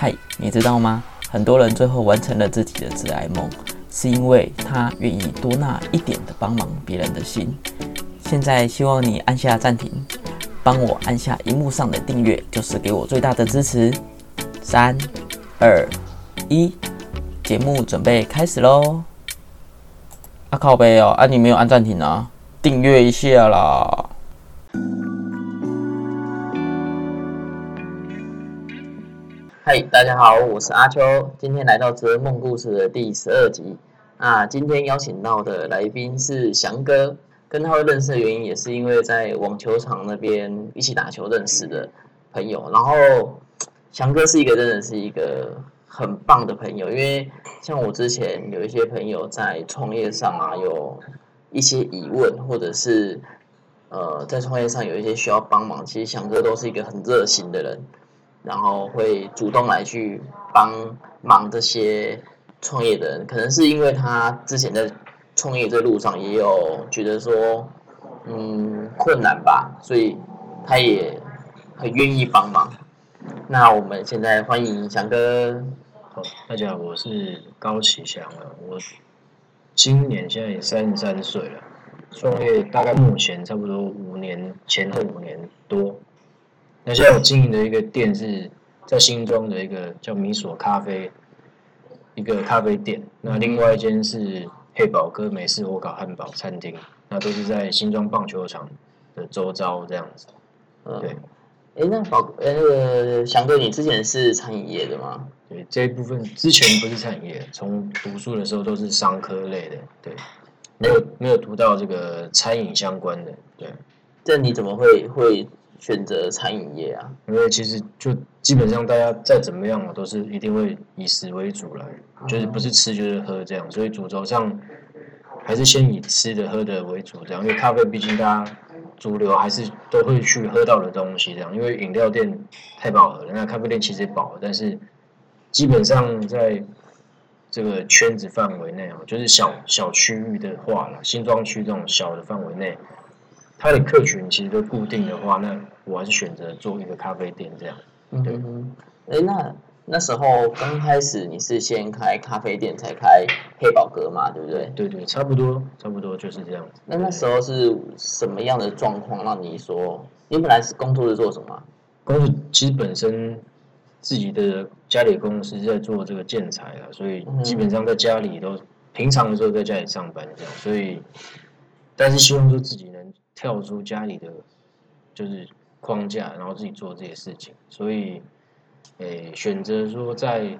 嗨，你知道吗？很多人最后完成了自己的致癌梦，是因为他愿意多那一点的帮忙别人的心。现在希望你按下暂停，帮我按下荧幕上的订阅，就是给我最大的支持。三、二、一，节目准备开始喽！啊靠背哦，啊你没有按暂停啊？订阅一下啦！嗨，大家好，我是阿秋，今天来到《哲梦故事》的第十二集。啊，今天邀请到的来宾是翔哥，跟他认识的原因也是因为在网球场那边一起打球认识的朋友。然后，翔哥是一个真的是一个很棒的朋友，因为像我之前有一些朋友在创业上啊，有一些疑问，或者是呃在创业上有一些需要帮忙，其实翔哥都是一个很热心的人。然后会主动来去帮忙这些创业的人，可能是因为他之前在创业这路上也有觉得说，嗯，困难吧，所以他也很愿意帮忙。那我们现在欢迎翔哥。好，大家好，我是高启祥啊，我今年现在也三十三岁了，创业大概目前差不多五年前后五年多。那现在我经营的一个店是在新庄的一个叫米索咖啡，一个咖啡店。那另外一间是黑宝哥美式火烤汉堡餐厅，那都是在新庄棒球场的周遭这样子。对，哎，那宝，呃，那个翔哥，你之前是餐饮业的吗？对，这一部分之前不是餐饮业，从读书的时候都是商科类的，对，没有没有读到这个餐饮相关的，对。这你怎么会会？选择餐饮业啊，因为其实就基本上大家再怎么样都是一定会以食为主了，就是不是吃就是喝这样，所以主轴上还是先以吃的喝的为主这样，因为咖啡毕竟大家主流还是都会去喝到的东西这样，因为饮料店太饱和了，那咖啡店其实饱，但是基本上在这个圈子范围内啊，就是小小区域的话了，新庄区这种小的范围内。他的客群其实都固定的话，那我还是选择做一个咖啡店这样。对，哎，那那时候刚开始你是先开咖啡店才开黑宝阁嘛，对不对？对对，差不多，差不多就是这样子。那那时候是什么样的状况让你说？你本来是工作是做什么？工作其实本身自己的家里公司在做这个建材啊，所以基本上在家里都平常的时候在家里上班这样，所以但是希望说自己能。跳出家里的就是框架，然后自己做这些事情，所以，诶，选择说在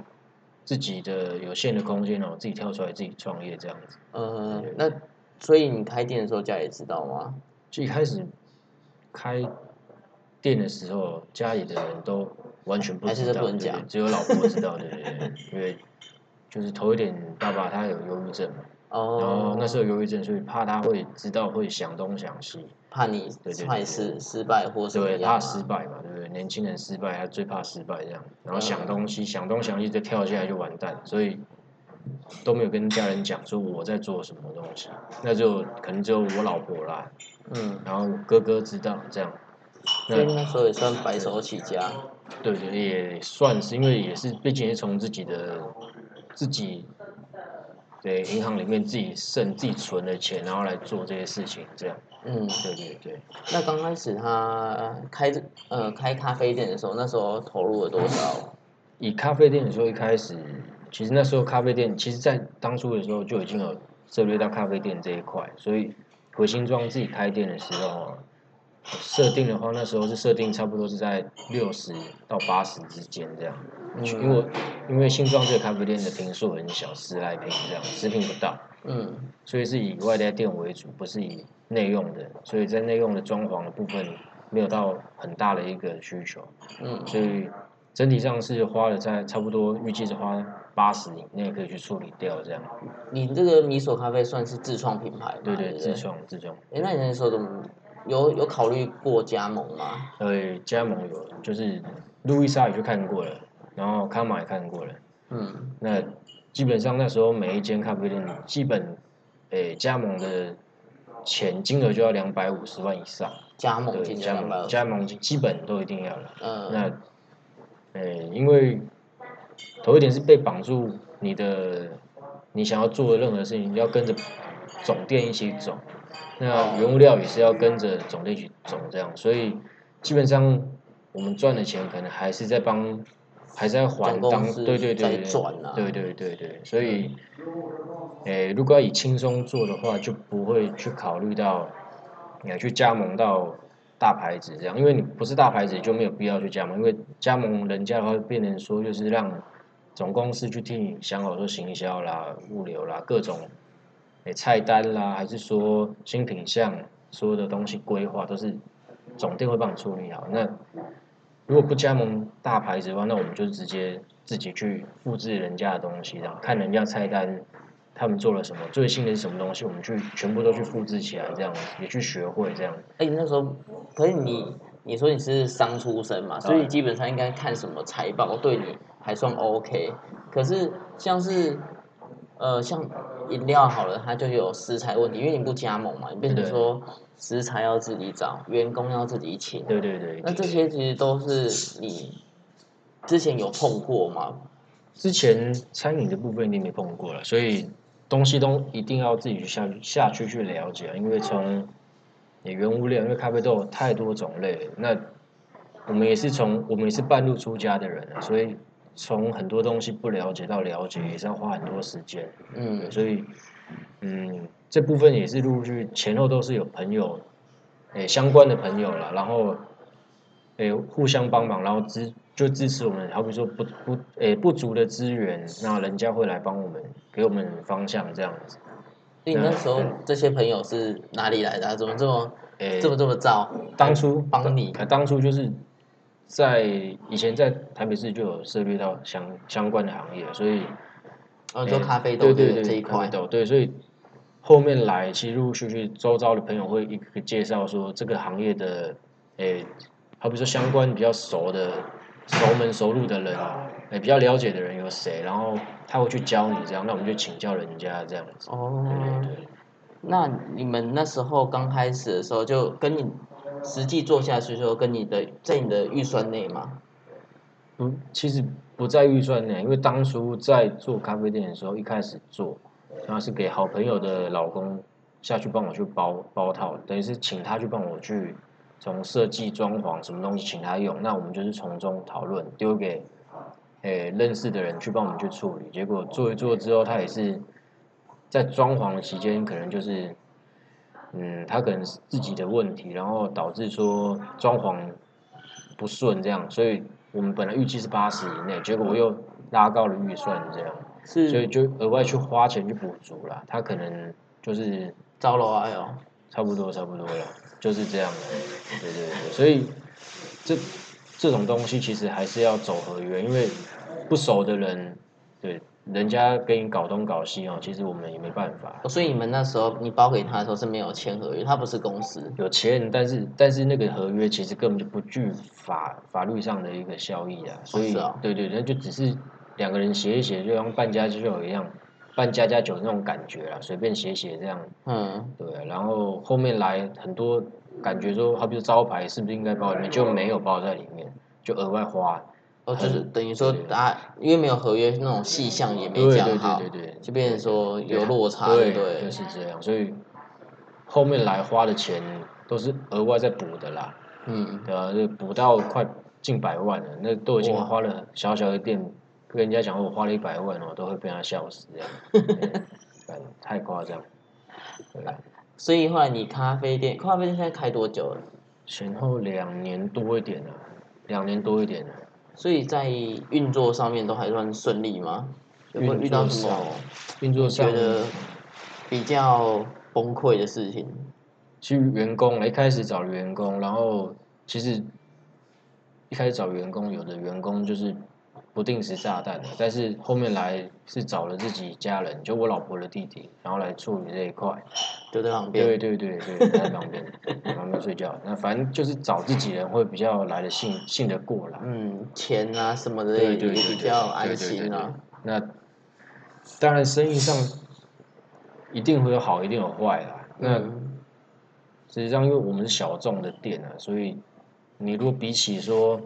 自己的有限的空间，然后自己跳出来自己创业这样子。嗯，那所以你开店的时候，家里知道吗？就一开始开店的时候，家里的人都完全不知道，只有老婆知道，对对对，因为就是头一点，爸爸他有忧郁症嘛。哦，然后那时候忧郁症，所以怕他会知道会想东想西，怕你坏事失败或什么对，怕失败嘛，对不对？年轻人失败，他最怕失败这样。然后想东西，想东想西，就跳下来就完蛋，所以都没有跟家人讲说我在做什么东西。那就可能只有我老婆啦，嗯，然后哥哥知道这样。所以那时候也算白手起家。对对，也算是，因为也是毕竟是从自己的自己。对，银行里面自己剩、自己存的钱，然后来做这些事情，这样。嗯，对对对。那刚开始他开呃开咖啡店的时候，那时候投入了多少？以咖啡店的时候，一开始其实那时候咖啡店，其实在当初的时候就已经有涉猎到咖啡店这一块，所以回新庄自己开店的时候。设定的话，那时候是设定差不多是在六十到八十之间这样，因为因为新庄这个咖啡店的坪数很小，十来坪这样，十坪不到，嗯，所以是以外带店为主，不是以内用的，所以在内用的装潢的部分没有到很大的一个需求，嗯，所以整体上是花了在差不多预计是花八十以内可以去处理掉这样。你这个米索咖啡算是自创品牌对对，自创自创。哎，那你那时候怎么？有有考虑过加盟吗？对，加盟有，就是路易莎也去看过了，然后卡马也看过了。嗯，那基本上那时候每一间咖啡店，基本诶加盟的钱金额就要两百五十万以上。加盟加盟加盟基本都一定要了。嗯，那诶，因为头一点是被绑住你的，你想要做的任何事情，你要跟着总店一起走。那原物料也是要跟着总店一起走，这样，所以基本上我们赚的钱可能还是在帮，还是在还当，对对对对，对对对对，所以，诶，如果要以轻松做的话，就不会去考虑到，你要去加盟到大牌子这样，因为你不是大牌子就没有必要去加盟，因为加盟人家的话变成说就是让总公司去替你想好说行销啦、物流啦各种。菜单啦，还是说新品项，所有的东西规划都是总店会帮你处理好。那如果不加盟大牌子的话，那我们就直接自己去复制人家的东西，然后看人家菜单，他们做了什么，最新的是什么东西，我们去全部都去复制起来，这样也去学会这样。哎，那时候，可是你你说你是商出身嘛，所以基本上应该看什么财报对你还算 OK。可是像是呃像。饮料好了，它就有食材问题，因为你不加盟嘛，你变成说食材要自己找，员工要自己请。对对对。那这些其实都是你之前有碰过吗？之前餐饮的部分一定没碰过了，所以东西都一定要自己去下下去去了解，因为从你原物料，因为咖啡豆有太多种类，那我们也是从我们也是半路出家的人啊，所以。从很多东西不了解到了解，也是要花很多时间。嗯，所以，嗯，这部分也是陆续前后都是有朋友，诶，相关的朋友了，然后，诶，互相帮忙，然后支就支持我们。好比说不不，诶，不足的资源，那人家会来帮我们，给我们方向这样子。你那时候这些朋友是哪里来的？怎么这么，诶，这么这么糟？当初帮你，当初就是。在以前在台北市就有涉猎到相相关的行业，所以哦，做咖啡豆对对这一块豆对，所以后面来其实陆陆续续周遭的朋友会一个介绍说这个行业的诶，好比说相关比较熟的熟门熟路的人，诶比较了解的人有谁，然后他会去教你这样，那我们就请教人家这样子哦。对对那你们那时候刚开始的时候就跟你。实际做下去之后，跟你的在你的预算内吗？不，其实不在预算内，因为当初在做咖啡店的时候，一开始做，然后是给好朋友的老公下去帮我去包包套，等于是请他去帮我去从设计装潢什么东西请他用，那我们就是从中讨论，丢给诶认识的人去帮我们去处理。结果做一做之后，他也是在装潢的期间，可能就是。嗯，他可能是自己的问题，然后导致说装潢不顺这样，所以我们本来预计是八十以内，结果我又拉高了预算这样，是，所以就额外去花钱去补足了。他可能就是糟了哎呦，差不多差不多了，就是这样的，对对对，所以这这种东西其实还是要走合约，因为不熟的人，对。人家跟你搞东搞西哦，其实我们也没办法。所以你们那时候你包给他的时候是没有签合约，他不是公司。有签，但是但是那个合约其实根本就不具法法律上的一个效益啊。所以对对，那就只是两个人写一写，就像办家酒一样，办家家酒那种感觉啦，随便写写这样。嗯。对，然后后面来很多感觉说，好比如招牌是不是应该包里面，就没有包在里面，就额外花。哦，就是等于说，啊，因为没有合约，那种细项也没讲好，对对对对就变成说有落差，对，就是这样。所以后面来花的钱都是额外再补的啦，嗯，对啊，就补到快近百万了，那都已经花了小小的店，跟人家讲我花了一百万哦，都会被他笑死这样，太夸张。所以后来你咖啡店，咖啡店现在开多久了？前后两年多一点了，两年多一点了。所以在运作上面都还算顺利吗？有没有遇到什么运作上觉得比较崩溃的事情？其实员工一开始找员工，然后其实一开始找员工，有的员工就是不定时炸弹的，但是后面来是找了自己家人，就我老婆的弟弟，然后来处理这一块。就在旁边，对对对对，在旁边旁边睡觉。那反正就是找自己人会比较来的信信得过啦。嗯，钱啊什么的也比较安心啊。那当然生意上一定会有好，一定有坏啦。那实际上因为我们是小众的店啊，所以你如果比起说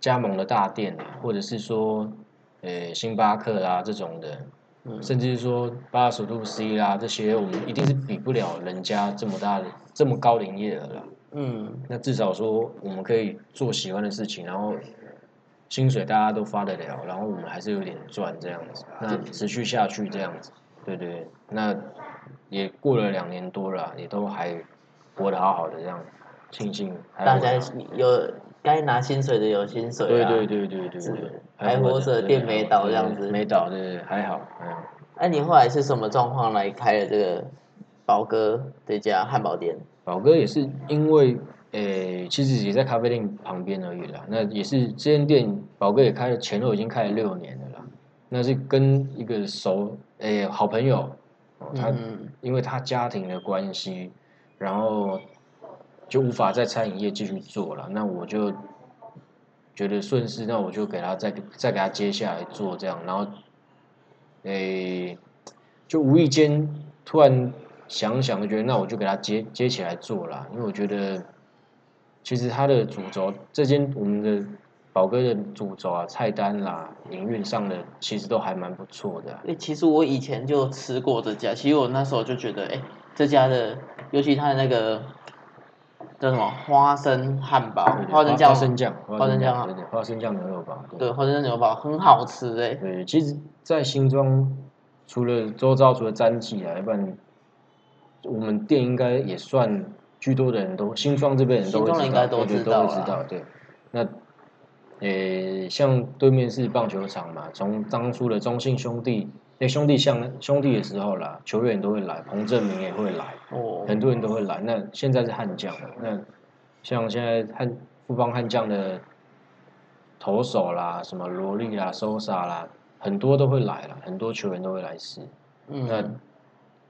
加盟的大店啊，或者是说呃星巴克啦这种的，嗯甚至是说八十度 C 啦这些，我们一定是比不了人家这么大的这么高的营业额啦。嗯那至少说我们可以做喜欢的事情，然后薪水大家都发得了，然后我们还是有点赚这样子，那持续下去这样子，对对，那也过了两年多了，也都还活得好好的这样，庆幸还大家有该拿薪水的有薪水啊。对对对对对对，还活着店没倒对这样子没倒，对对，还好，嗯。那、你后来是什么状况来开了这个宝哥这家汉堡店？宝哥也是因为，诶、其实也在咖啡店旁边而已啦。那也是这间店，宝哥也开了，前后已经开了六年了啦。那是跟一个熟，诶、好朋友，哦，他嗯因为他家庭的关系，然后就无法在餐饮业继续做了。那我就觉得顺势，那我就给他再再给他接下来做这样，然后，诶、就无意间突然想想，就觉得那我就给他接接起来做啦，因为我觉得其实他的主轴，这间我们的宝哥的主轴啊，菜单啦、营运上的其实都还蛮不错的、诶，其实我以前就吃过这家，其实我那时候就觉得，诶，这家的，尤其它的那个叫什么？花生汉堡花生酱、花生酱、花生酱牛肉堡，对，花生酱牛堡很好吃哎。对，其实，在新庄，除了周遭除了詹记啊，要不然我们店应该也算居多的人都新庄这边人都应该都对对知道都会知道，对。那，呃，像对面是棒球场嘛，从当初的中信兄弟那兄弟像兄弟的时候啦，球员都会来，彭正明也会来，哦，很多人都会来。那现在是悍将了，那像现在悍富邦悍将的投手啦，什么罗莉啦、收萨啦，很多都会来了，很多球员都会来试。那嗯，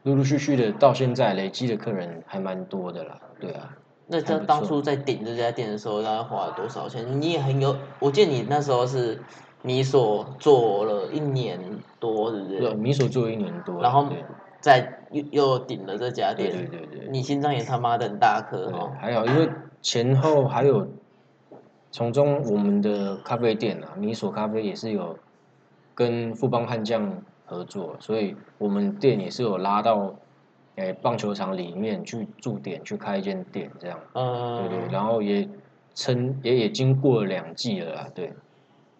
陆陆续续的到现在累积的客人还蛮多的啦，对啊。那这还不错当初在顶这家店的时候，大概花了多少钱？你也很有，我记得你那时候是你所做了一年多，对不对，对？米所做一年多，然后对。再又又顶了这家店，对对对你心脏也他妈的很大颗哦。，还好，因为前后还有从中我们的咖啡店啊，米索咖啡也是有跟富邦悍将合作，所以我们店也是有拉到诶、棒球场里面去驻点去开一间店这样，嗯，对对，然后也撑也也经过了两季了啦，对。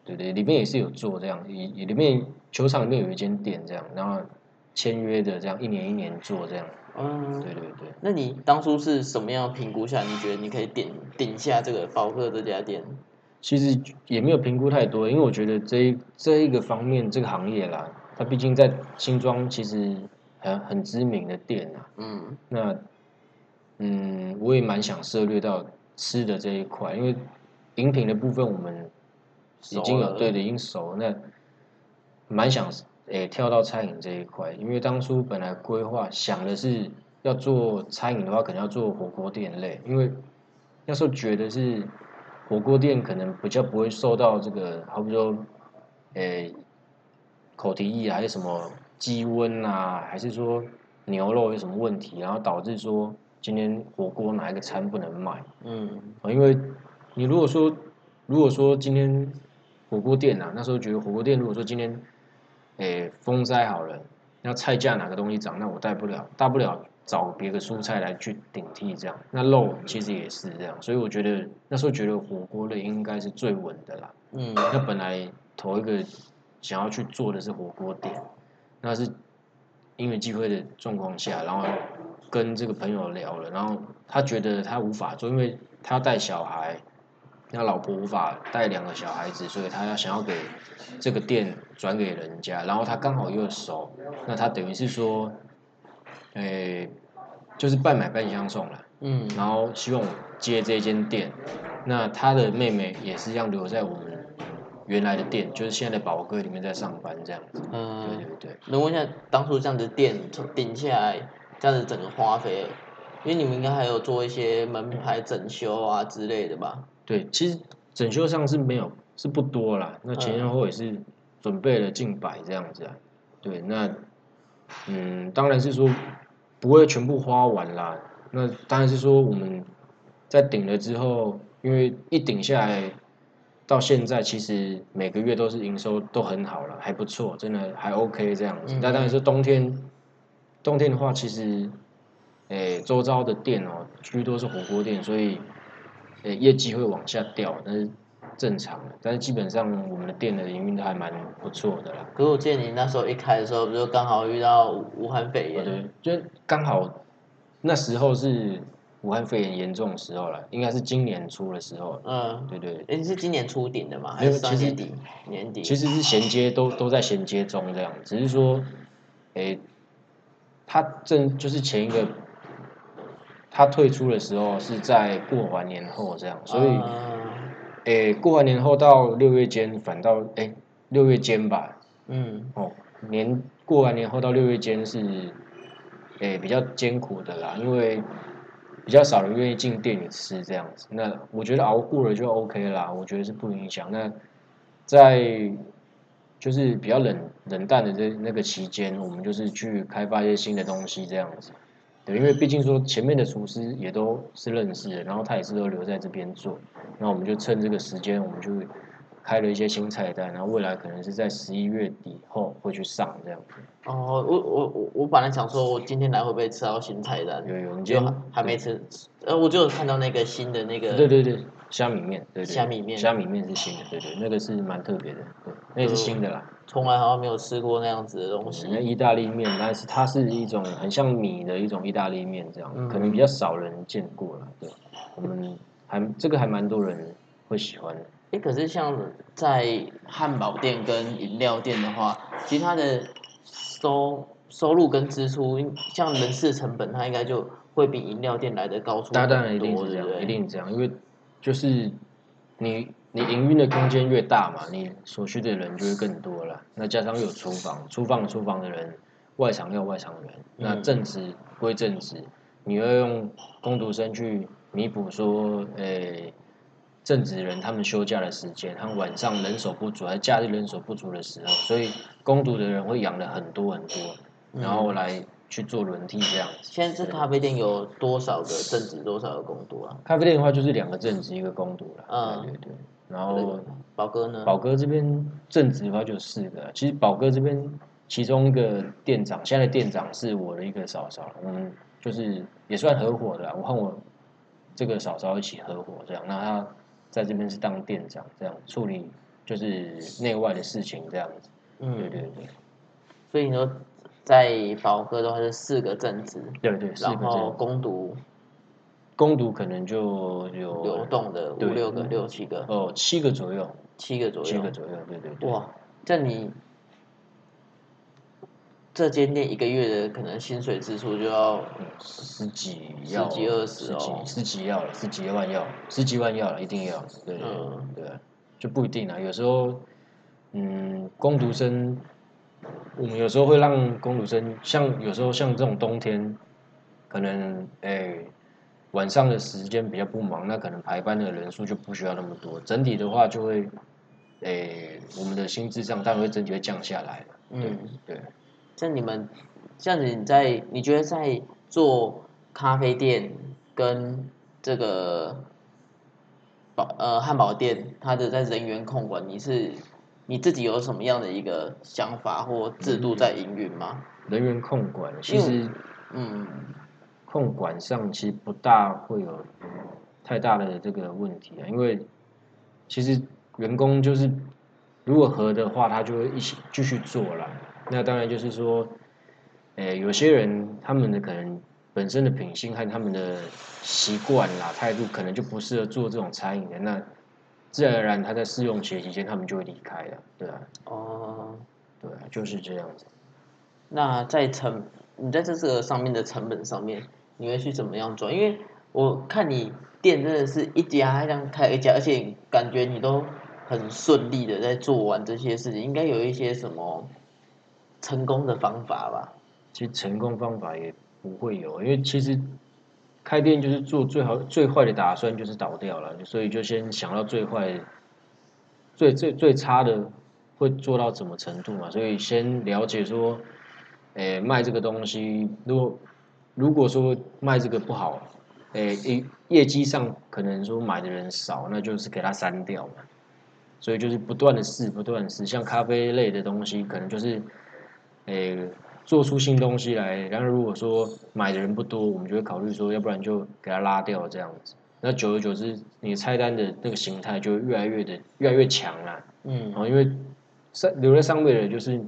对对，里面也是有做这样，也也里面球场里面有一间店这样，然后签约的这样一年一年做这样，嗯，对对对。那你当初是什么样的评估下，你觉得你可以顶顶下这个宝克这家店？其实也没有评估太多，因为我觉得这一这一个方面这个行业啦，它毕竟在新庄其实很很知名的店啊，嗯。那嗯，我也蛮想涉猎到吃的这一块，因为饮品的部分我们已经有对的已经熟，那蛮想诶、跳到餐饮这一块，因为当初本来规划想的是要做餐饮的话，可能要做火锅店类，因为那时候觉得是火锅店可能比较不会受到这个，好比说诶、口蹄疫啊，还是什么鸡瘟啊，还是说牛肉有什么问题，然后导致说今天火锅哪一个餐不能卖。嗯啊，因为你如果说如果说今天火锅店啊，那时候觉得火锅店如果说今天，诶风灾好了，那菜价哪个东西涨，那我带不了，大不了找别的蔬菜来去顶替这样。那肉其实也是这样，所以我觉得那时候觉得火锅类应该是最稳的啦。嗯那本来头一个想要去做的是火锅店，那是因为机会的状况下，然后跟这个朋友聊了，然后他觉得他无法做，因为他要带小孩，那老婆无法带两个小孩子，所以他要想要给这个店转给人家，然后他刚好又熟，那他等于是说，诶、就是半买半相送了。嗯然后希望我接这间店。那他的妹妹也是一样留在我们原来的店，就是现在的宝哥里面在上班这样子。对嗯，对对对，能问一下当初这样的店从顶下来，这样子整个花费，因为你们应该还有做一些门牌整修啊之类的吧？对，其实整修上是没有是不多啦，那前前后后也是准备了近百这样子啊。对，那嗯，当然是说不会全部花完啦。那当然是说我们在顶了之后，因为一顶下来，到现在其实每个月都是营收都很好了，还不错，真的还 OK 这样子。嗯那当然是冬天，冬天的话，其实，诶，周遭的店哦，居多是火锅店，所以，诶，业绩会往下掉，那是正常的。但是基本上我们的店的营运都还蛮不错的啦。可是我记得你那时候一开的时候，不就刚好遇到武武汉肺炎？哦对，就刚好那时候是武汉肺炎严重的时候了，应该是今年初的时候。嗯，对对，诶，你是今年初顶的吗？还是上其实年底？年底？其实是衔接都都在衔接中这样，只是说，诶，他正就是前一个他退出的时候是在过完年后这样，所以嗯诶过完年后到六月间反倒诶六月间吧，嗯哦年过完年后到六月间是诶比较艰苦的啦，因为比较少人愿意进店里吃这样子。那我觉得熬过了就 OK 啦，我觉得是不影响。那在就是比较冷冷淡的这那个期间，我们就是去开发一些新的东西这样子。对，因为毕竟说前面的厨师也都是认识的，然后他也是都留在这边做，那我们就趁这个时间，我们就开了一些新菜单，然后未来可能是在十一月底后会去上这样子。哦，我我我我本来想说，我今天来会不会吃到新菜单？有有，你就还还没吃，呃，我就有看到那个新的那个，对对对，虾米面，对对，虾米面虾米面是新的，对对，那个是蛮特别的，对，那也是新的啦。从来好像没有吃过那样子的东西那。意大利面，但是它是一种很像米的一种意大利面，这样、嗯可能比较少人见过了。对，我们还这个还蛮多人会喜欢的。哎，可是像在汉堡店跟饮料店的话，其实它的收收入跟支出，像人事成本，它应该就会比饮料店来的高出当然一定是这样，一定是这样，因为就是你你营运的空间越大嘛，你所需的人就会更多了。那加上有厨房，厨房有厨房的人，外场要有外场的人，那嗯。正职归正职，你要用工读生去弥补说，诶、正职人他们休假的时间，他们晚上人手不足，还假日人手不足的时候，所以工读的人会养了很多很多，然后来去做轮替这样子。现在这咖啡店有多少个正职，多少个工读啊？咖啡店的话就是两个正职，一个工读了。嗯对对对。然后宝哥呢？宝哥这边正职的话就四个，其实宝哥这边其中一个店长，现在的店长是我的一个嫂嫂，我们就是也算合伙的啦，我和我这个嫂嫂一起合伙这样，那他在这边是当店长，这样处理就是内外的事情这样子。对嗯，对对所以你说在宝哥的话是四个正职，对对，四然后攻读攻读可能就有流动的五六个、六七个、哦七个左右，七个左右七个。左右，对对对。哇，这你这间店一个月的可能薪水支出就要十几要十几二十十哦几十几要了，十几万要，十几万要了，一定要，对对、就不一定啊，有时候，嗯，攻读生，我们有时候会让工读生，像有时候像这种冬天，可能诶、晚上的时间比较不忙，那可能排班的人数就不需要那么多，整体的话就会，诶、我们的薪资上当然会整体会降下来，对、嗯，对。像你们这样子，你在你觉得在做咖啡店跟这个宝呃汉堡店，它的在人员控管，你是你自己有什么样的一个想法或制度在营运吗？人员控管，其因实嗯控管上其实不大会有太大的这个问题啊，因为其实员工就是如果合的话，他就会一起继续做了。那当然就是说，诶、有些人他们的可能本身的品性和他们的习惯啦、态度，可能就不适合做这种餐饮的，那自然而然他在试用期期间，他们就会离开了，对啊，哦，对啊，就是这样子。那在成你在这个上面的成本上面，你会去怎么样做？因为我看你店真的是一家这样开一家，而且感觉你都很顺利的在做完这些事情，应该有一些什么成功的方法吧？其实成功方法也不会有，因为其实开店就是做最好最坏的打算就是倒掉了，所以就先想到最坏、最最最差的会做到什么程度嘛，所以先了解说，诶、卖这个东西，如果如果说卖这个不好，诶、业业绩上可能说买的人少，那就是给它删掉嘛。所以就是不断的试，不断的试。像咖啡类的东西，可能就是，诶、做出新东西来。然后如果说买的人不多，我们就会考虑说，要不然就给它拉掉这样子。那久而久之，你菜单的那个形态就越来越的越来越强啦。嗯然，后因为上留在上位的就是，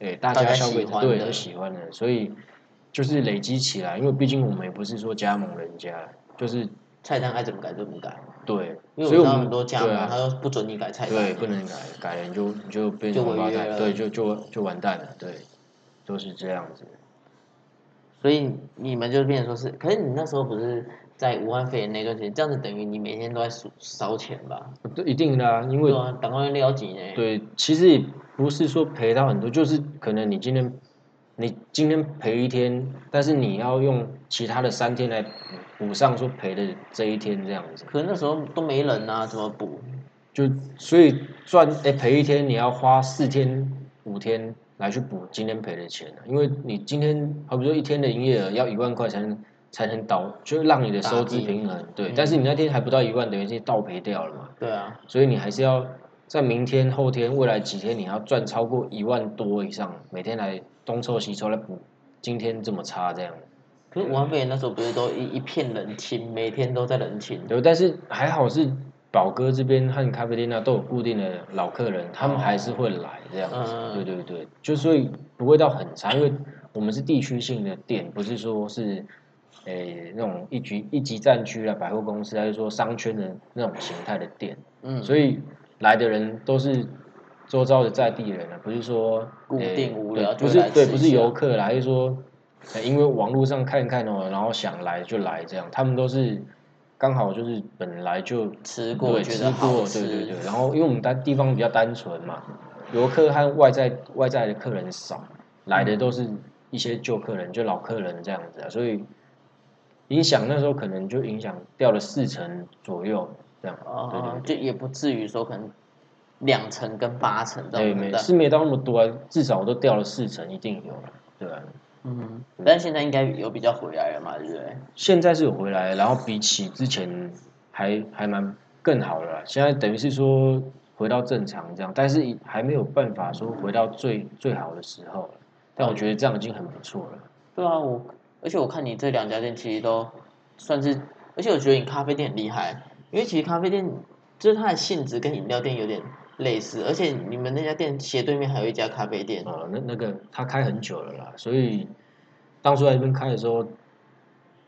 诶、大大家家消费喜欢对都喜欢的，所以就是累积起来。因为毕竟我们也不是说加盟人家，就是菜单爱怎么改就怎么改，对，因为我们很多加盟啊他都不准你改菜单，对，不能改，改了你就你就变就成王八蛋，违约了对，就就就完蛋了，对，都是这样子。所以你们就变成说是，可是你那时候不是在武汉肺炎那段时间，这样子等于你每天都在烧烧钱吧？对，一定的啊，因为对啊，赶快撩紧呢。对，其实也不是说赔到很多，就是可能你今天你今天赔一天，但是你要用其他的三天来补补上说赔的这一天这样子，可是那时候都没人啊，怎么补？就所以赚哎赔一天你要花四天五天来去补今天赔的钱啊，因为你今天好比说一天的营业额要一万块才能才能倒，就是让你的收支平衡，对，嗯但是你那天还不到一万，等于是倒赔掉了嘛。对啊，所以你还是要在明天、后天、未来几天，你要赚超过一万多以上，每天来东凑西凑来补今天这么差这样。可是武汉肺炎那时候不是都一一片人情，每天都在人情。对，但是还好是宝哥这边和咖啡店那都有固定的老客人，他们还是会来这样子。嗯对对对，就所以不会到很差，因为我们是地区性的店，不是说是。诶，那种一级一级战区啊，百货公司，还是说商圈的那种形态的店，嗯，所以来的人都是周遭的在地人啊，不是说固定无聊对不是对，不是游客啦，还是说，呃因为网络上看看哦，然后想来就来这样，他们都是刚好就是本来就吃过吃过，对对对，然后因为我们单地方比较单纯嘛，游客和外在外在的客人少，来的都是一些旧客人，就老客人这样子啊，所以影响那时候可能就影响掉了四成左右这样，对对啊，就也不至于说可能两成跟八成这对，没是没到那么多啊，至少都掉了四成，一定有了，对吧、嗯，但现在应该有比较回来了嘛，对不对？现在是有回来，然后比起之前还还蛮更好了啦。现在等于是说回到正常这样，但是还没有办法说回到最最好的时候了。但我觉得这样已经很不错了。对啊，我而且我看你这两家店其实都算是，而且我觉得你咖啡店很厉害，因为其实咖啡店就是它的性质跟饮料店有点类似，而且你们那家店斜对面还有一家咖啡店，哦，那那个他开很久了啦，所以当初在那边开的时候，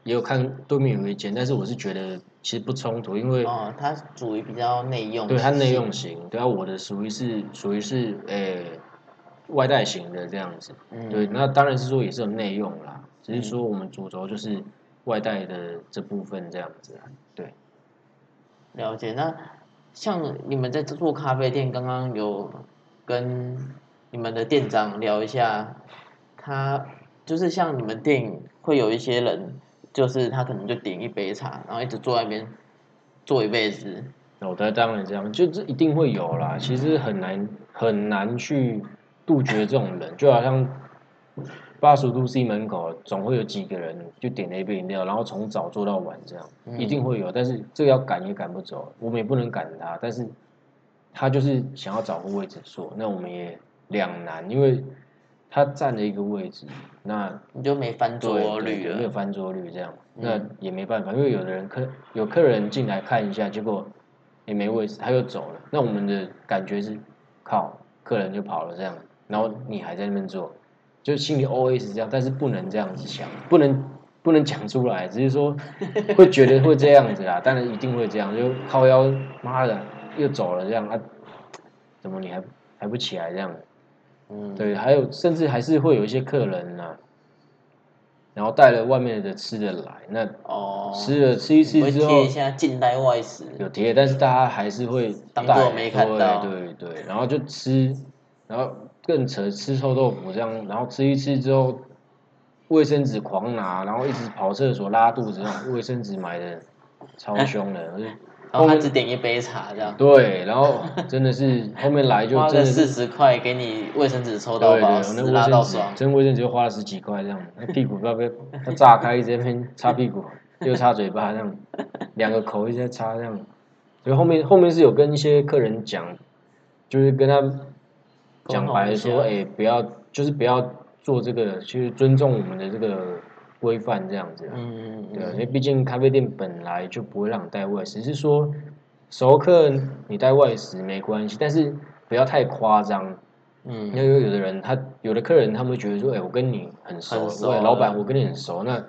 也有看对面有一间，但是我是觉得其实不冲突，因为哦，它属于比较内用，对它内用，型，对啊，我的属于是属于是诶、外带型的这样子。嗯，对，那当然是说也是有内用啦，只是说我们主轴就是外带的这部分这样子啊。对，了解。那像你们在做咖啡店，刚刚有跟你们的店长聊一下，他就是像你们店会有一些人，就是他可能就点一杯茶，然后一直坐在那边坐一辈子。那我当当然这样，就这一定会有啦。其实很难很难去杜绝这种人，就好像八十度 C 门口总会有几个人就点了一杯饮料，然后从早做到晚这样，嗯一定会有。但是这个要赶也赶不走，我们也不能赶他，但是他就是想要找个位置坐，那我们也两难，因为他占了一个位置，那你就没翻桌率了。没有翻桌率这样，嗯那也没办法，因为有的人客有客人进来看一下，结果也没位置，他又走了，那我们的感觉是，靠，客人就跑了这样，然后你还在那边做，就心里 always 这样，但是不能这样子想，不能不能讲出来，只是说会觉得会这样子啦，当然一定会这样，就靠腰，妈的又走了这样啊，怎么你还还不起来这样？嗯，对，还有甚至还是会有一些客人呢、然后带了外面的吃的来，那哦，吃了吃一吃之后贴一下近代外食。有贴，但是大家还是会带当做没看到对对对，然后就吃，然后更扯吃臭豆腐这样，然后吃一吃之后，卫生纸狂拿，然后一直跑厕所拉肚子，那种卫生纸买的超凶的，我就然后他只点一杯茶这样，对，然后真的是 后面来就花真的四十块给你卫生纸抽到对我那卫生纸。真卫生纸就花了十几块这样，那屁股不知道被他炸开，一直在那边 擦屁股，又擦嘴巴这样，两个口一直在擦这样。所以后面后面是有跟一些客人讲，就是跟他讲白说，下。哎、不要，就是不要做这个，就是尊重我们的这个规范这样子嗯。嗯嗯对啊，因嗯，为毕竟咖啡店本来就不会让你带外食，只是说熟客你带外食没关系，但是不要太夸张。嗯。因嗯，为有的人他有的客人他们会觉得说，哎、我跟你很熟，很熟老板我跟你很熟，那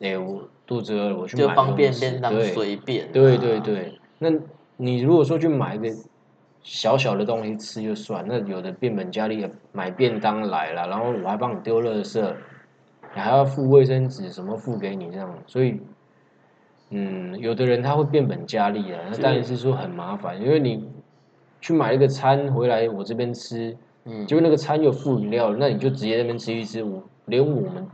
哎、我肚子饿了，我去买就方便东西便当对。随便啊，对对对，那你如果说去买一个小小的东西吃就算，那有的变本加厉买便当来了，然后我还帮你丢垃圾，你还要付卫生纸什么付给你这样，所以嗯，有的人他会变本加厉啊，那当然是。说很麻烦，因为你去买一个餐回来我这边吃，嗯，结果那个餐又附饮料，那你就直接在那边吃一吃，我连我们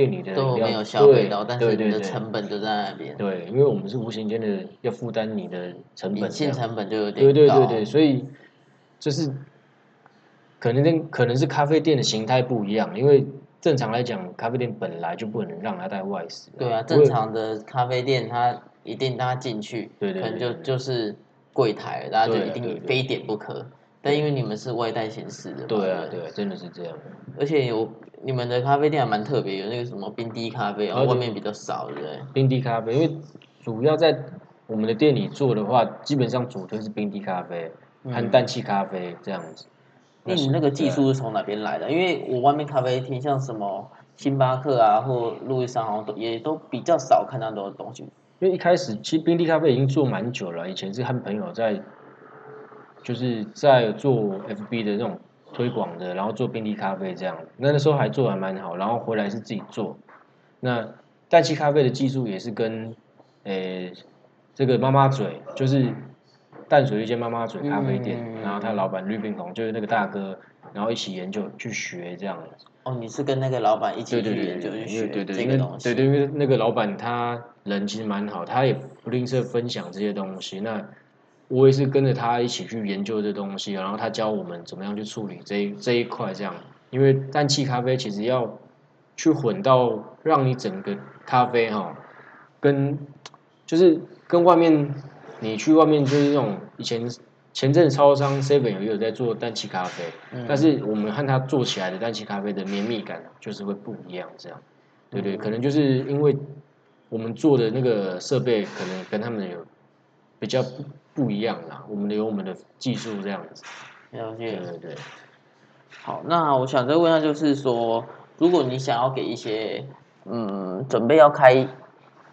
店里的都没有消费到，但是你的对对对成本就在那边，对，因为我们是无形间的要负担你的成本隐，性成本就有点对对对对，所以就是可能跟可能是咖啡店的形态不一样，因为正常来讲，咖啡店本来就不能让他带外食，对啊，正常的咖啡店它一定大家进去，对对可能就对对就是柜台，大家就一定非点不可。但因为你们是外带形式的嘛，对啊不对啊，真的是这样，而且有你们的咖啡店还蛮特别，有那个什么冰滴咖啡，然后外面比较少，对不对？冰滴咖啡，因为主要在我们的店里做的话，基本上主推是冰滴咖啡和嗯氮气咖啡这样子。那你那个技术是从哪边来的？因为我外面咖啡厅像什么星巴克啊，或路易莎好像都也都比较少看到的东西。因为一开始其实冰滴咖啡已经做蛮久了，以前是和朋友在，就是在做 FB 的那种推广的，然后做便利咖啡这样。那那时候还做还蛮好，然后回来是自己做。那氮气咖啡的技术也是跟，诶、这个妈妈嘴，就是淡水一间妈妈嘴咖啡店，嗯然后他老板绿冰红就是那个大哥，然后一起研究去学这样子。哦，你是跟那个老板一起去研究对，去学这个东西？对对，因为那个老板他人其实蛮好，他也不吝啬分享这些东西。那我也是跟着他一起去研究这东西，然后他教我们怎么样去处理这一这一块这样。因为氮气咖啡其实要去混到让你整个咖啡哈、跟就是跟外面你去外面就是那种以前前阵子超商 seven 有也有在做氮气咖啡，嗯但是我们和它做起来的氮气咖啡的绵密感就是会不一样，这样，对对，嗯可能就是因为我们做的那个设备可能跟他们有比较不不一样啦，我们的有我们的技术这样子，了对解。对对，好，那我想再问一下，就是说，如果你想要给一些嗯准备要开，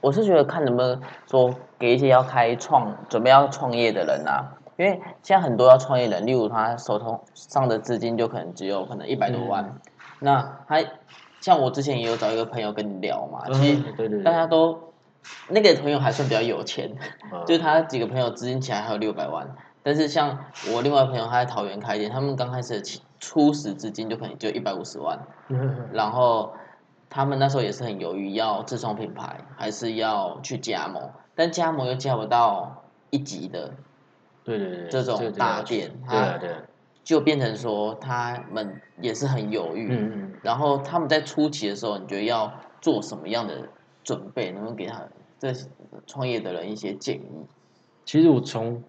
我是觉得看能不能说给一些要开创准备要创业的人啊，因为现在很多要创业的人，例如他手头上的资金就可能只有可能一百多万，嗯那他像我之前也有找一个朋友跟你聊嘛，其实大家都那个朋友还算比较有钱，嗯就是他几个朋友资金起来还有六百万，但是像我另外朋友他在桃园开店，他们刚开始初始资金就可能就一百五十万，然后他们那时候也是很犹豫要自创品牌还是要去加盟，但加盟又加不到一级的，对对对，这种大店对啊对啊，就变成说他们也是很犹豫，嗯嗯。然后他们在初期的时候，你觉得要做什么样的准备？能不能给他这创业的人一些建议？其实我从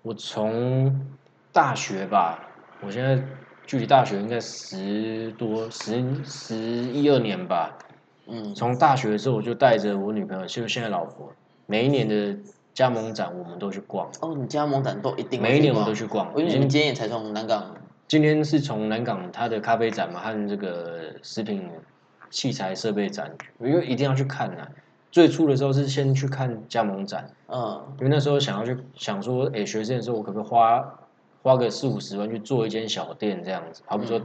我从大学吧，我现在距离大学应该十多十十一二年吧。嗯，从大学的时候，我就带着我女朋友，就是现在老婆，每一年的加盟展我们都去逛，哦，你加盟展都一定每一年我都去逛。因为你们今天也才从南港，今天是从南港它的咖啡展嘛，和这个食品器材设备展，因为一定要去看啊、最初的时候是先去看加盟展，嗯因为那时候想要去想说，哎，学生的时候我可不可以花花个四五十万去做一间小店这样子？好比说，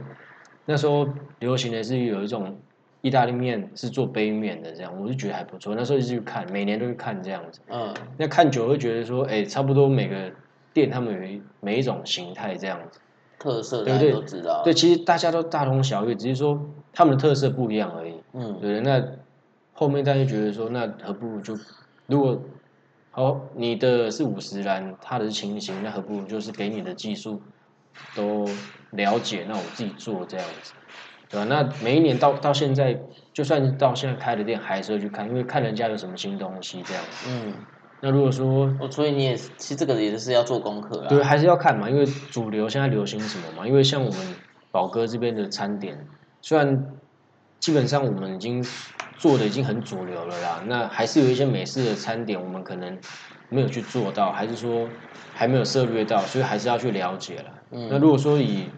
那时候流行的是有一种意大利面是做杯面的这样，我就觉得还不错。那时候一直去看，每年都去看这样子。嗯那看久了会觉得说，哎，差不多每个店他们有一每一种形态这样子。特色对不对对都知道，对，，其实大家都大同小异，只是说他们的特色不一样而已。嗯对，那后面大家就觉得说，那何不如就如果好你的是五十岚，他的是情形，那何不如就是给你的技术都了解，那我自己做这样子，对吧？那每一年到到现在，就算到现在开的店，还是会去看，因为看人家有什么新东西这样子。嗯，那如果说哦，所以你也是其实这个也是要做功课啊。对，还是要看嘛，因为主流现在流行什么嘛？因为像我们宝哥这边的餐点，虽然基本上我们已经做的已经很主流了啦，那还是有一些美式的餐点，我们可能没有去做到，还是说还没有涉略到，所以还是要去了解了。嗯那如果说以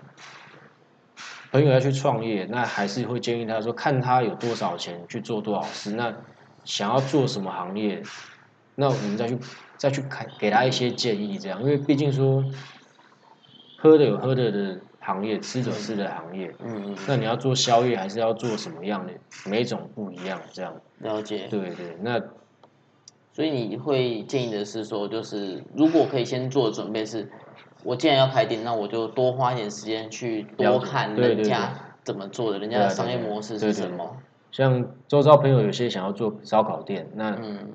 朋友要去创业，那还是会建议他说，看他有多少钱去做多少事，那想要做什么行业，那我们再去再去看给他一些建议，这样，因为毕竟说喝的有喝的的行业，吃的有吃的行业，嗯嗯，那你要做宵夜还是要做什么样的？每种不一样，这样，了解。对对，那所以你会建议的是说，就是如果可以先做准备是，我既然要开店，那我就多花一点时间去多看人家怎么做的，人家的商业模式是什么。像周遭朋友有些想要做烧烤店，那嗯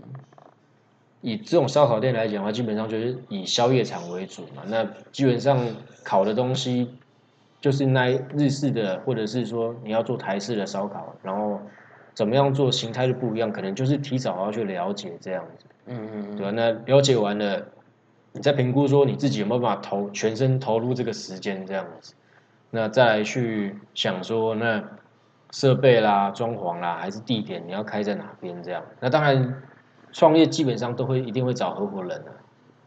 以这种烧烤店来讲的话，基本上就是以宵夜场为主嘛。那基本上烤的东西就是那日式的，或者是说你要做台式的烧烤，然后怎么样做形态就不一样，可能就是提早要去了解这样子，嗯嗯嗯对吧、那了解完了，你再评估说你自己有没有办法投全身投入这个时间这样子，那再来去想说那设备啦、装潢啦，还是地点你要开在哪边这样。那当然，创业基本上都会一定会找合伙人的、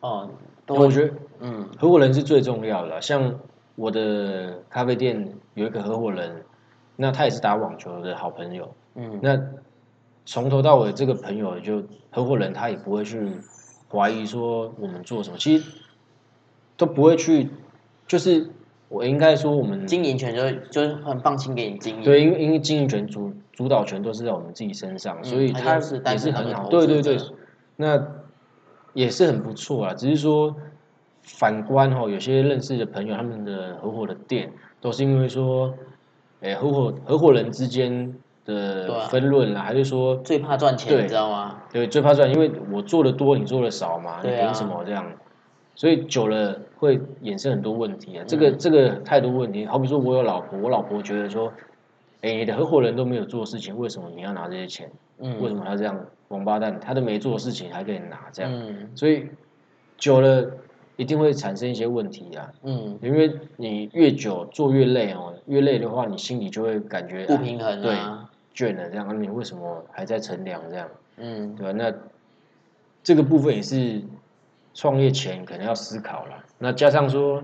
哦，都我觉得嗯合伙人是最重要的啦。像我的咖啡店有一个合伙人，那他也是打网球的好朋友。嗯那从头到尾，这个朋友就合伙人，他也不会去怀疑说我们做什么，其实都不会去，就是我应该说我们经营权就就是很放心给你经营。对，因为因为经营权主主导权都是在我们自己身上，所以他也是很好。对对对，那也是很不错啊。只是说反观哈、有些认识的朋友，他们的合伙的店都是因为说，哎，合伙合伙人之间的啊分论啦，还是说最怕赚钱，你知道吗？对最怕赚，因为我做的多，你做的少嘛，你凭什么这样？所以久了会衍生很多问题啊。这个这个太多问题，好比说我有老婆，我老婆觉得说，哎，你的合伙人都没有做事情，为什么你要拿这些钱？嗯，为什么他这样王八蛋？他都没做事情还可以拿这样，嗯所以久了一定会产生一些问题啊。嗯，因为你越久做越累哦，越累的话，你心里就会感觉不平衡对啊。倦了这样，那你为什么还在乘凉这样？嗯对吧？那这个部分也是创业前可能要思考了。那加上说，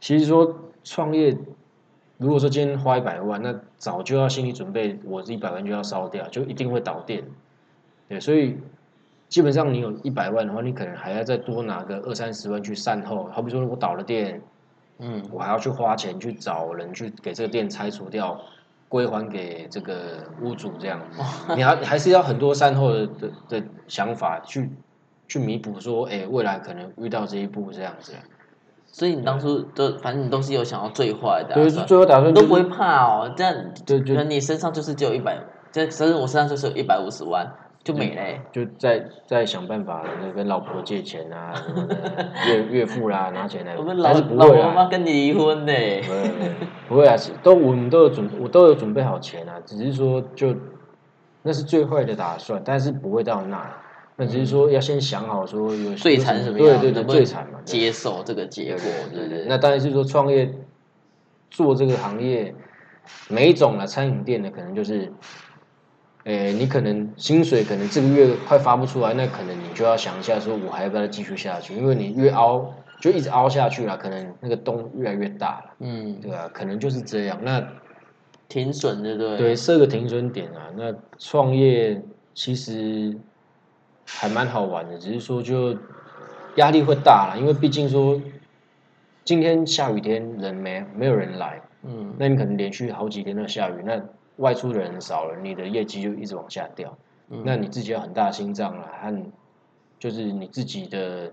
其实说创业，如果说今天花一百万，那早就要心理准备，我这一百万就要烧掉，就一定会倒店。对，所以基本上你有一百万的话，你可能还要再多拿个二三十万去善后。好比说我倒了店，嗯我还要去花钱去找人去给这个店拆除掉，归还给这个屋主，这样，你还还是要很多善后的的的想法去去弥补说，哎，未来可能遇到这一步这样子。所以你当初都反正你都是有想要最坏的打对，算，最后打算就是都不会怕哦。这样，对就可能你身上就是只有一百，这其实我身上就是有一百五十万，就没嘞欸。就再再想办法，那跟老婆借钱啊，什么的 岳岳父啦拿钱来，我们老老婆妈跟你离婚呢。不会啊，都我们都有准，我都有准备好钱啊，只是说就那是最坏的打算，但是不会到那，那只是说要先想好说有最惨什么对对对，样能不能最惨嘛，接受这个结果，对不对？那当然是说创业做这个行业，每一种啊餐饮店呢，可能就是，诶，你可能薪水可能这个月快发不出来，那可能你就要想一下，说我还要不要继续下去？因为你越熬就一直熬下去了，可能那个洞越来越大了，嗯，对吧、可能就是这样。那停损，对不对？对，设个停损点啊。那创业其实还蛮好玩的，只是说就压力会大了，因为毕竟说今天下雨天人没没有人来，嗯那你可能连续好几天都下雨，那外出的人少了，你的业绩就一直往下掉。嗯那你自己要很大的心脏了，和就是你自己的，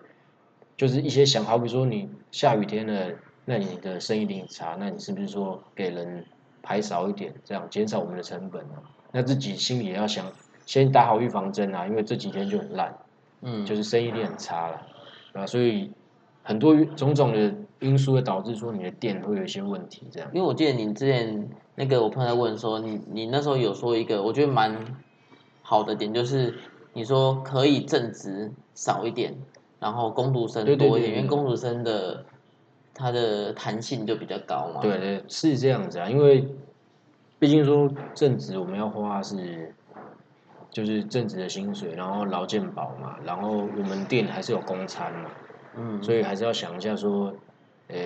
就是一些想，好比说你下雨天了，那你的生意一定差，那你是不是说给人排少一点，这样减少我们的成本啊？那自己心里也要想，先打好预防针啊，因为这几天就很烂，嗯，就是生意力很差了，啊，所以很多种种的因素会导致说你的店会有一些问题，这样。因为我记得你之前那个我朋友在问说，你你那时候有说一个我觉得蛮好的点，就是你说可以正职少一点，然后工读生多一点，对因为工读生的它的弹性就比较高嘛。对对，是这样子啊，因为毕竟说正职我们要花是就是正职的薪水，然后劳健保嘛，然后我们店还是有公餐嘛，嗯，所以还是要想一下说，呃，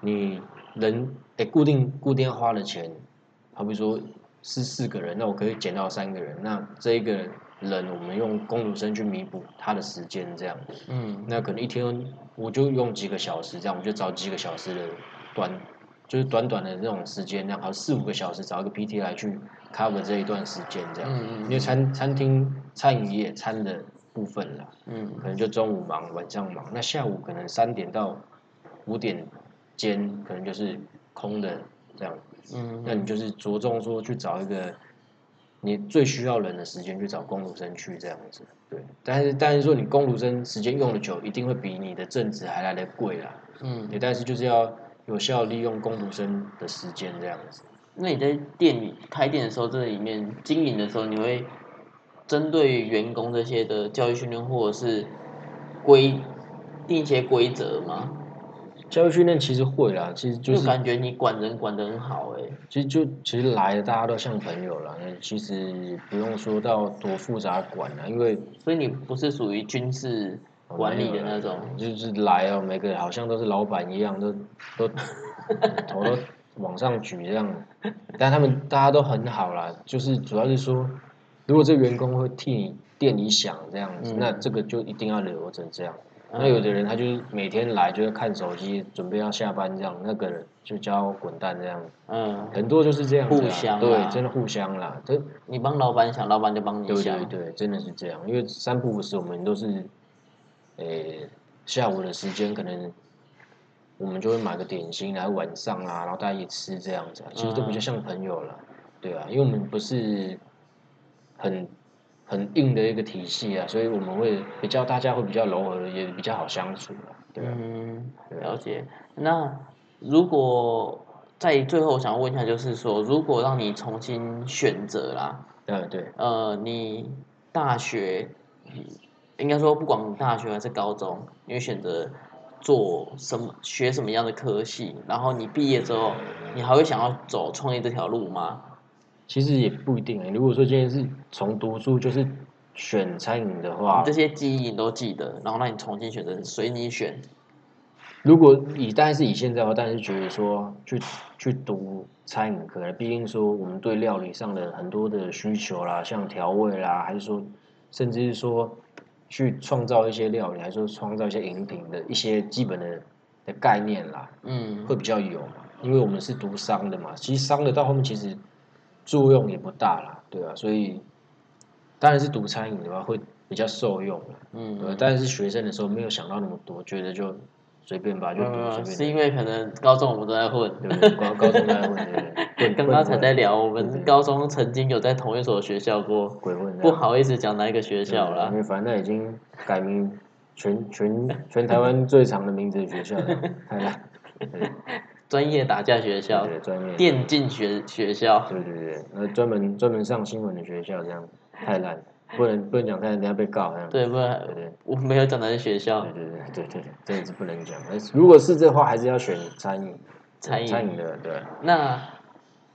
你人诶固定固定要花的钱，好比说是四个人，那我可以减到三个人，那这一个人我们用工读生去弥补他的时间，这样，嗯。那可能一天我就用几个小时，这样我就找几个小时的短，就是短短的这种时间，然后四五个小时找一个 PT 来去 cover 这一段时间，这样，嗯因为餐餐厅餐饮业餐的部分啦，嗯。可能就中午忙，晚上忙，那下午可能三点到五点间可能就是空的这样，嗯那你就是着重说去找一个你最需要人的时间去找工读生去这样子，对，但是但是说你工读生时间用的久，一定会比你的正职还来的贵啦，嗯。对，但是就是要有效利用工读生的时间这样子。那你在店里开店的时候，这里面经营的时候，你会针对员工这些的教育训练，或者是规定一些规则吗？教育训练其实会啦，其实就就是感觉你管人管得很好哎、其实就其实来的大家都像朋友啦，其实不用说到多复杂管啦，因为所以你不是属于军事管理的那种，就是来哦，每个人好像都是老板一样，都都 头都往上举这样，但他们大家都很好啦，就是主要是说，如果这员工会替你店里想这样子，嗯。那这个就一定要留着这样。嗯。那有的人他就是每天来就是看手机，准备要下班这样，那个人就叫滚蛋这样，嗯，很多就是这样子互相对，真的互相啦，这你帮老板想，老板就帮你对想对，对，真的是这样，因为三不五时我们都是，诶、下午的时间可能我们就会买个点心，然后晚上啊，然后大家一起吃这样子、啊，其实都比较像朋友了，对啊，因为我们不是很很硬的一个体系啊，所以我们会比较大家会比较柔和，也比较好相处啊，对啊，嗯，了解。那如果在最后想要问一下，就是说，如果让你重新选择啦，嗯对，呃，你大学应该说不管大学还是高中，你会选择做什么、学什么样的科系？然后你毕业之后，你还会想要走创业这条路吗？其实也不一定欸如果说今天是从读书就是选餐饮的话这，些记忆你都记得，然后让你重新选择，随你选。如果以当然是以现在的话，当然是觉得说去去读餐饮科，毕竟说我们对料理上的很多的需求啦，像调味啦，还是说甚至是说去创造一些料理，还是说创造一些饮品的一些基本的的概念啦，嗯会比较有嘛。因为我们是读商的嘛，其实商的到后面其实作用也不大啦，对啊，所以当然是读餐饮的话会比较受用啦，对吧嗯，但是学生的时候没有想到那么多，觉得就随便吧，就。是因为可能高中我们都在混，对不对？高高中在混的，混刚刚才在聊，我对对们高中曾经有在同一所学校过，鬼混的，不好意思讲哪一个学校啦因。为反正已经改名全全全台湾最长的名字的学校了，太烂，对 专业打架学校对，对专业，电竞学学校，对对对，那专门专门上新闻的学校这样太烂，不能不能讲太烂，等下被告。对，不然对对我没有讲哪是学校对，对对对对对，这个是不能讲。如果是这话，还是要选餐饮，餐饮餐饮的对。那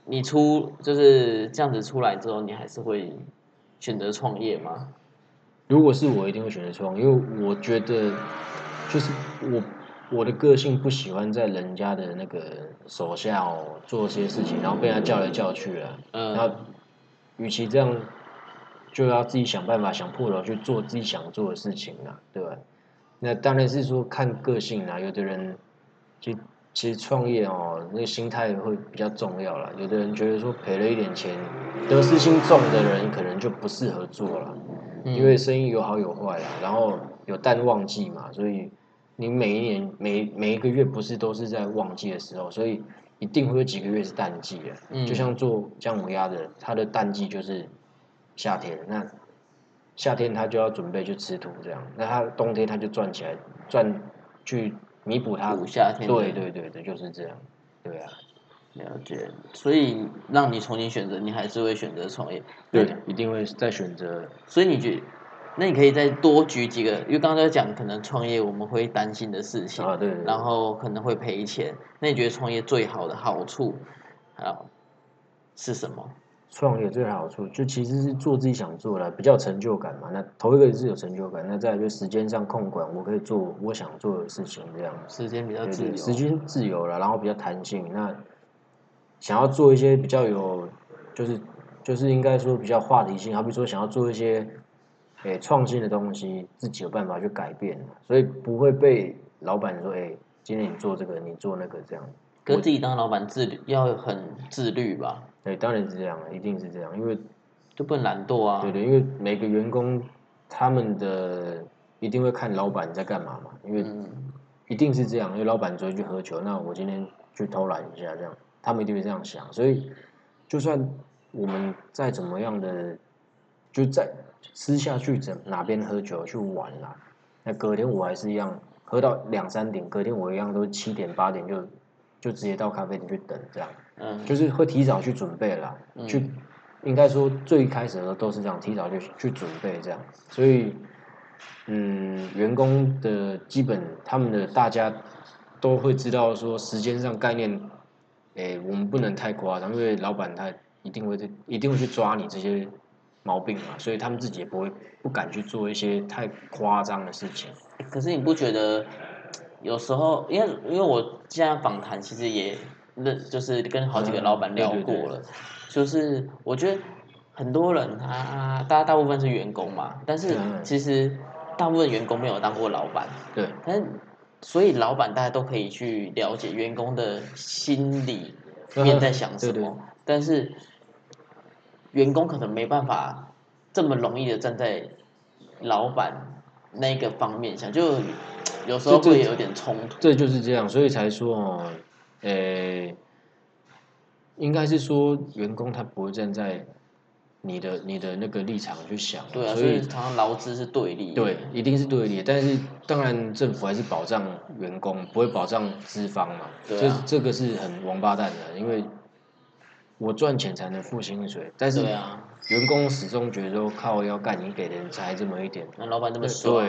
你出就是这样子出来之后，你还是会选择创业吗？如果是我，一定会选择创，因为我觉得就是我我的个性不喜欢在人家的那个手下哦做些事情，然后被人家叫来叫去啊。嗯然后，与其这样，就要自己想办法想破头去做自己想做的事情啊，对吧？那当然是说看个性啦，有的人其其实创业哦，那个心态会比较重要啦。有的人觉得说赔了一点钱，得失心重的人可能就不适合做了。嗯因为生意有好有坏啦，然后有淡旺季嘛，所以你每一年每每一个月不是都是在旺季的时候，所以一定会有几个月是淡季的。嗯就像做姜母鸭的，它的淡季就是夏天，那夏天他就要准备去吃土这样，那他冬天他就转起来转去弥补他补夏天对对对对，就是这样，对啊，了解，所以让你重新选择，你还是会选择创业。对，一定会再选择所以你觉那你可以再多举几个，因为刚刚在讲可能创业我们会担心的事情，啊，对然后可能会赔钱。那你觉得创业最好的好处啊是什么？创业最好处就其实是做自己想做的，比较有成就感嘛。那头一个是有成就感，那再来就时间上控管，我可以做我想做的事情，这样时间比较自由，时间自由了，然后比较弹性。那想要做一些比较有，就是就是应该说比较话题性，好比说想要做一些诶创新的东西，自己有办法去改变，所以不会被老板说，哎，今天你做这个，你做那个这样。跟自己当老板自律要很自律吧，对，当然是这样，一定是这样，因为就不能懒惰啊。对对，因为每个员工他们的一定会看老板在干嘛嘛，因为嗯，一定是这样，因为老板昨天去喝酒，那我今天去偷懒一下，这样他们一定会这样想，所以就算我们再怎么样的，就在私下去怎哪边喝酒去玩啦，那隔天我还是一样喝到两三点，隔天我一样都七点八点就就直接到咖啡厅去等，这样嗯，就是会提早去准备啦，嗯。去应该说最开始的时候都是这样，提早就去准备这样，所以嗯，员工的基本他们的大家都会知道说时间上概念，诶，我们不能太夸张，因为老板他一定会一定会去抓你这些毛病嘛，所以他们自己也不会不敢去做一些太夸张的事情。可是你不觉得有时候，因为因为我现在访谈其实也认，就是跟好几个老板聊过了，就是我觉得很多人他大家大部分是员工嘛，但是嗯其实大部分员工没有当过老板，对，但是所以老板大家都可以去了解员工的心里面在想什对对。么，但是员工可能没办法这么容易的站在老板那个方面想，就有时候会有点冲突。这就是这样，所以才说哦，呃，应该是说员工他不会站在你的你的那个立场去想，对啊，所以所以常常劳资是对立的。对，一定是对立。但是当然政府还是保障员工，不会保障资方嘛。对啊这这个是很王八蛋的，因为我赚钱才能付薪水，但是对啊，员工始终觉得说靠要干，你给的人才这么一点，那老板这么爽，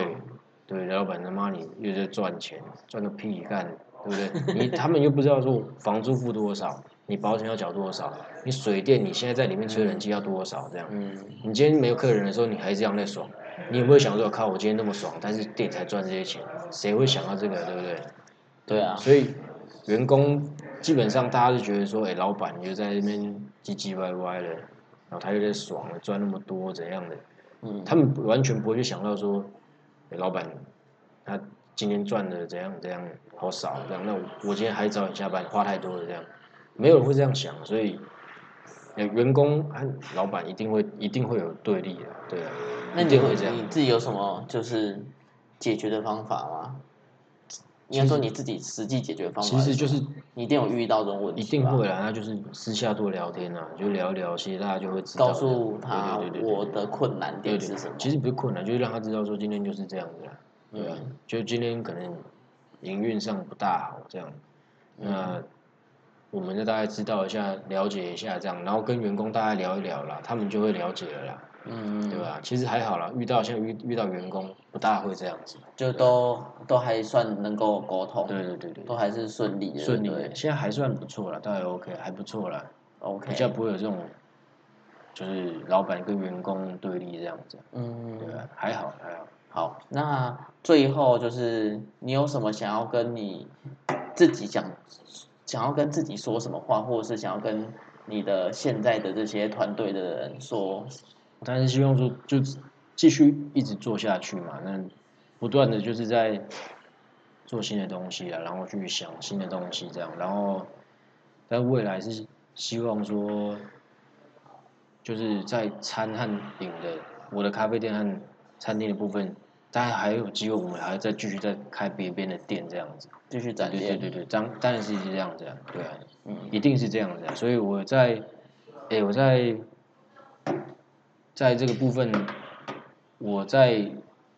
对，对，老板他妈你又在赚钱，赚个屁干，对不对？你他们又不知道说房租付多少，你保险要缴多少，你水电你现在在里面吹冷气要多少，这样。嗯，你今天没有客人的时候，你还这样在爽，你有没有想说靠我今天那么爽，但是店才赚这些钱，谁会想到这个，对不对？对啊，所以员工基本上大家就觉得说，哎，老板你就在那边唧唧歪歪的，然后他又在爽了，赚那么多怎样的，嗯，他们完全不会去想到说，诶老板他今天赚的怎样怎样好少这样，那我我今天还早点下班，花太多了这样，没有人会这样想，所以，呃员工和老板一定会一定会有对立的，对啊，那你定会这样你。自己有什么就是解决的方法吗？应该说你自己实际解决方法其实就是你一定有遇到这种问题，一定会。啦，那就是私下多聊天啊，就聊一聊，其实大家就会知道。告诉他我的困难点是什么。其实不是困难，就是让他知道说今天就是这样子啦，对啊，嗯。就今天可能营运上不大好这样，嗯。那我们就大概知道一下，了解一下这样，然后跟员工大概聊一聊啦，他们就会了解了啦，嗯，对吧？其实还好啦，遇到像遇遇到员工不大会这样子，就都都还算能够沟通，对对对对，都还是顺利的，顺利的，现在还算不错了，大概 OK，还不错啦，OK，比较不会有这种就是老板跟员工对立这样子，嗯，对吧，还好还好。好，那最后就是你有什么想要跟你自己讲，想要跟自己说什么话，或者是想要跟你的现在的这些团队的人说，但是希望说就继续一直做下去嘛，那不断的就是在做新的东西啊，然后去想新的东西这样，然后但未来是希望说，就是在餐和饮的我的咖啡店和餐厅的部分，当然还有机会，我们还要再继续再开别边的店这样子。继续展对现，对对对，当当然是这样子啊，对啊，嗯。一定是这样子啊，所以我在，哎，我在，在这个部分，我在，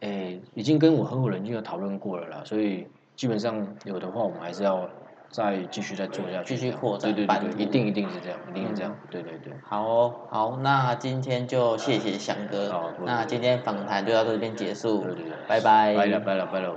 哎，已经跟我合伙人已经有讨论过了啦，所以基本上有的话，我们还是要再继续再做下去，继续扩展对对对对，一定一定是这样，一定是这样。嗯，对对对。好哦，好，那今天就谢谢翔哥。那今天访谈就到这边结束。对对对，拜拜。拜了拜了拜了。